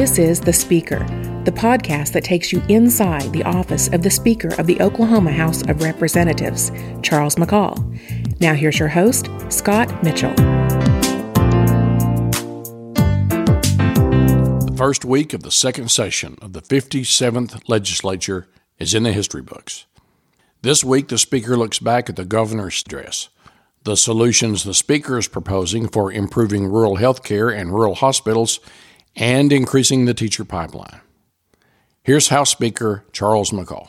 This is The Speaker, the podcast that takes you inside the office of the Speaker of the Oklahoma House of Representatives, Charles McCall. Now, here's your host, Scott Mitchell. The first week of the second session of the 57th legislature is in the history books. This week, the Speaker looks back at the governor's address, the solutions the Speaker is proposing for improving rural health care and rural hospitals, and increasing the teacher pipeline. Here's House Speaker Charles McCall.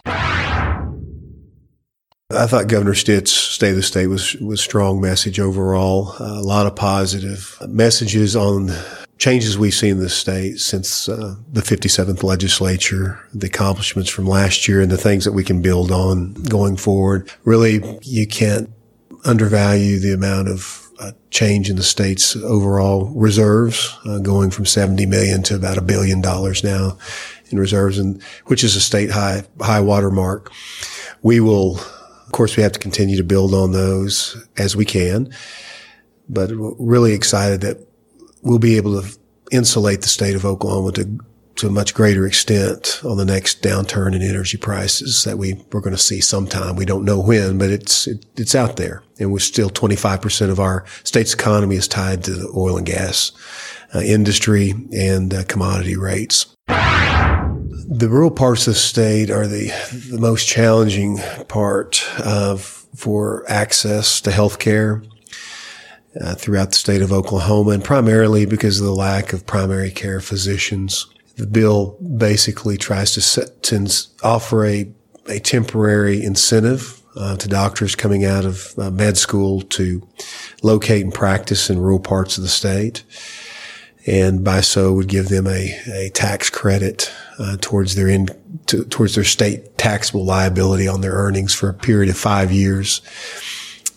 I thought Governor Stitt's State of the State was was strong message overall. Uh, a lot of positive messages on changes we've seen in the state since uh, the 57th legislature, the accomplishments from last year, and the things that we can build on going forward. Really, you can't undervalue the amount of uh, change in the state's overall reserves, uh, going from 70 million to about a billion dollars now in reserves, and which is a state high high water mark. We will, of course, we have to continue to build on those as we can, but really excited that we'll be able to insulate the state of Oklahoma to to a much greater extent on the next downturn in energy prices that we we're going to see sometime. We don't know when, but it's it, it's out there, and we're still 25 percent of our state's economy is tied to the oil and gas uh, industry and uh, commodity rates. The rural parts of the state are the the most challenging part of for access to health care uh, throughout the state of Oklahoma, and primarily because of the lack of primary care physicians. The bill basically tries to, set, to offer a, a temporary incentive uh, to doctors coming out of uh, med school to locate and practice in rural parts of the state. And by so would give them a, a tax credit uh, towards their in, to, towards their state taxable liability on their earnings for a period of five years.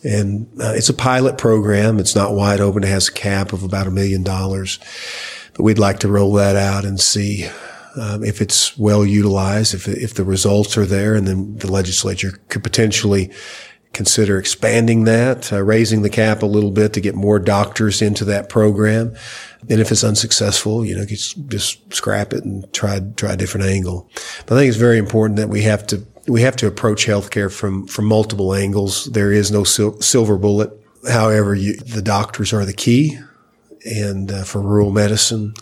And uh, it's a pilot program. It's not wide open. It has a cap of about a million dollars. But we'd like to roll that out and see um, if it's well utilized, if, if the results are there, and then the legislature could potentially consider expanding that, uh, raising the cap a little bit to get more doctors into that program. And if it's unsuccessful, you know, just, just scrap it and try, try a different angle. But I think it's very important that we have to we have to approach healthcare from from multiple angles. There is no sil- silver bullet. However, you, the doctors are the key, and uh, for rural medicine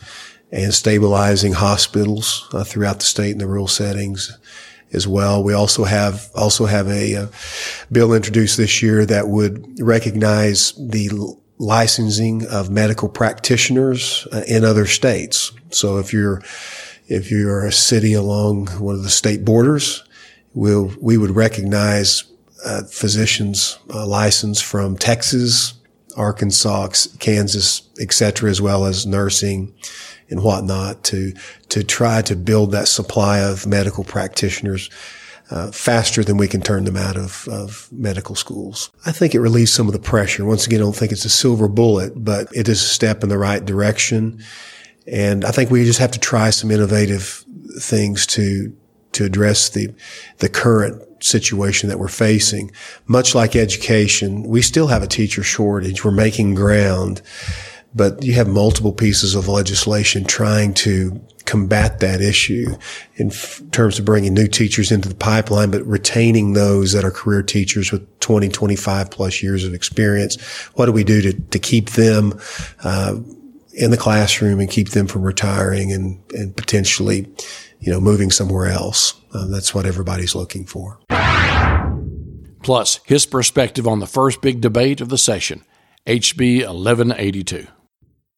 and stabilizing hospitals uh, throughout the state in the rural settings as well. We also have also have a uh, bill introduced this year that would recognize the licensing of medical practitioners uh, in other states. So if you're if you're a city along one of the state borders we'll, we would recognize uh, physicians uh, license from Texas, Arkansas, Kansas, etc., as well as nursing and whatnot to to try to build that supply of medical practitioners uh, faster than we can turn them out of, of medical schools. I think it relieves some of the pressure. Once again, I don't think it's a silver bullet, but it is a step in the right direction. And I think we just have to try some innovative things to to address the, the current situation that we're facing. Much like education, we still have a teacher shortage. We're making ground, but you have multiple pieces of legislation trying to combat that issue in f- terms of bringing new teachers into the pipeline, but retaining those that are career teachers with 20, 25 plus years of experience. What do we do to, to keep them, uh, in the classroom and keep them from retiring and, and potentially you know, moving somewhere else. Um, that's what everybody's looking for. Plus, his perspective on the first big debate of the session, HB 1182.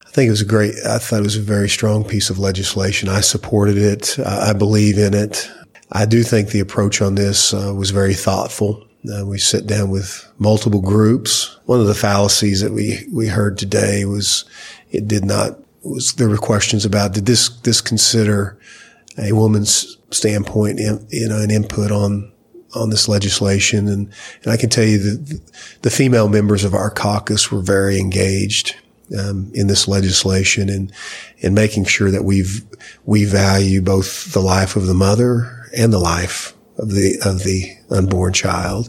I think it was a great, I thought it was a very strong piece of legislation. I supported it. I believe in it. I do think the approach on this uh, was very thoughtful. Uh, we sit down with multiple groups. One of the fallacies that we, we heard today was it did not, was there were questions about did this, this consider a woman's standpoint, you know, an input on on this legislation. And, and I can tell you that the female members of our caucus were very engaged um, in this legislation and in making sure that we've we value both the life of the mother and the life of the of the unborn child.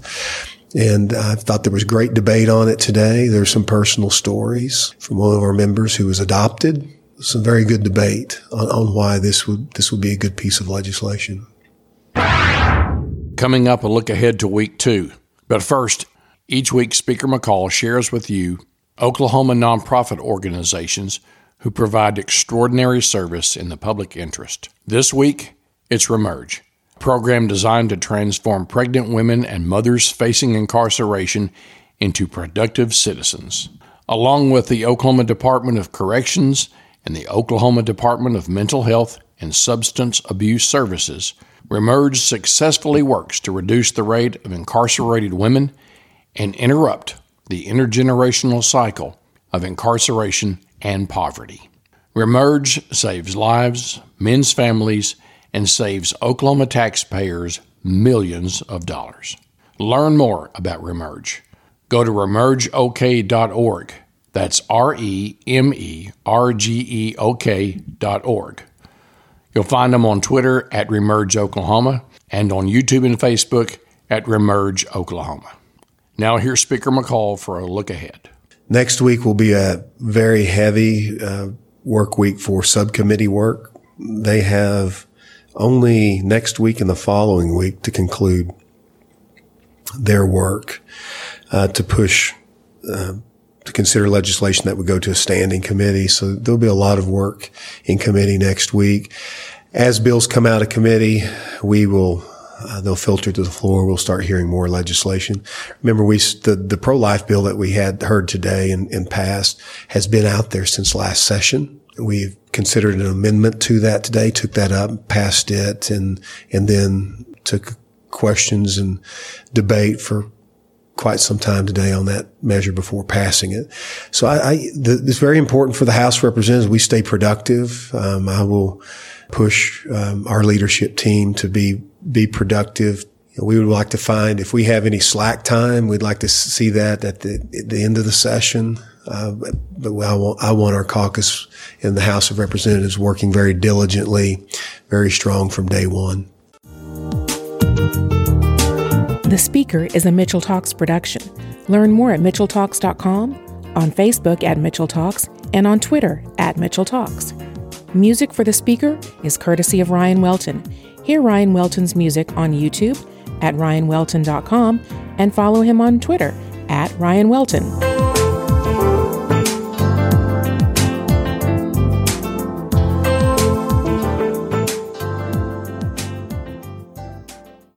And I thought there was great debate on it today. There's some personal stories from one of our members who was adopted some very good debate on, on why this would this would be a good piece of legislation. Coming up, a look ahead to week two. But first, each week, Speaker McCall shares with you Oklahoma nonprofit organizations who provide extraordinary service in the public interest. This week, it's Remerge, program designed to transform pregnant women and mothers facing incarceration into productive citizens. Along with the Oklahoma Department of Corrections and the Oklahoma Department of Mental Health and Substance Abuse Services, Remerge successfully works to reduce the rate of incarcerated women and interrupt the intergenerational cycle of incarceration and poverty. Remerge saves lives, men's families, and saves Oklahoma taxpayers millions of dollars. Learn more about Remerge. Go to remergeok.org. That's R E M E R G E O K dot org. You'll find them on Twitter at Remerge Oklahoma and on YouTube and Facebook at Remerge Oklahoma. Now, here's Speaker McCall for a look ahead. Next week will be a very heavy uh, work week for subcommittee work. They have only next week and the following week to conclude their work uh, to push uh, to consider legislation that would go to a standing committee. So there'll be a lot of work in committee next week. As bills come out of committee, we will uh, they'll filter to the floor. We'll start hearing more legislation. Remember, we the the pro life bill that we had heard today and, and passed has been out there since last session. We've considered an amendment to that today, took that up, passed it, and and then took questions and debate for quite some time today on that measure before passing it. So I, I the, it's very important for the House Representatives we stay productive. Um, I will push um, our leadership team to be be productive. We would like to find if we have any slack time, we'd like to see that at the at the end of the session. Uh, but I want, I want our caucus in the House of Representatives working very diligently, very strong from day one. The Speaker is a Mitchell Talks production. Learn more at mitchelltalks.com, on Facebook at Mitchell Talks, and on Twitter at Mitchell Talks. Music for The Speaker is courtesy of Ryan Welton. Hear Ryan Welton's music on YouTube at ryanwelton.com and follow him on Twitter at Ryan Welton.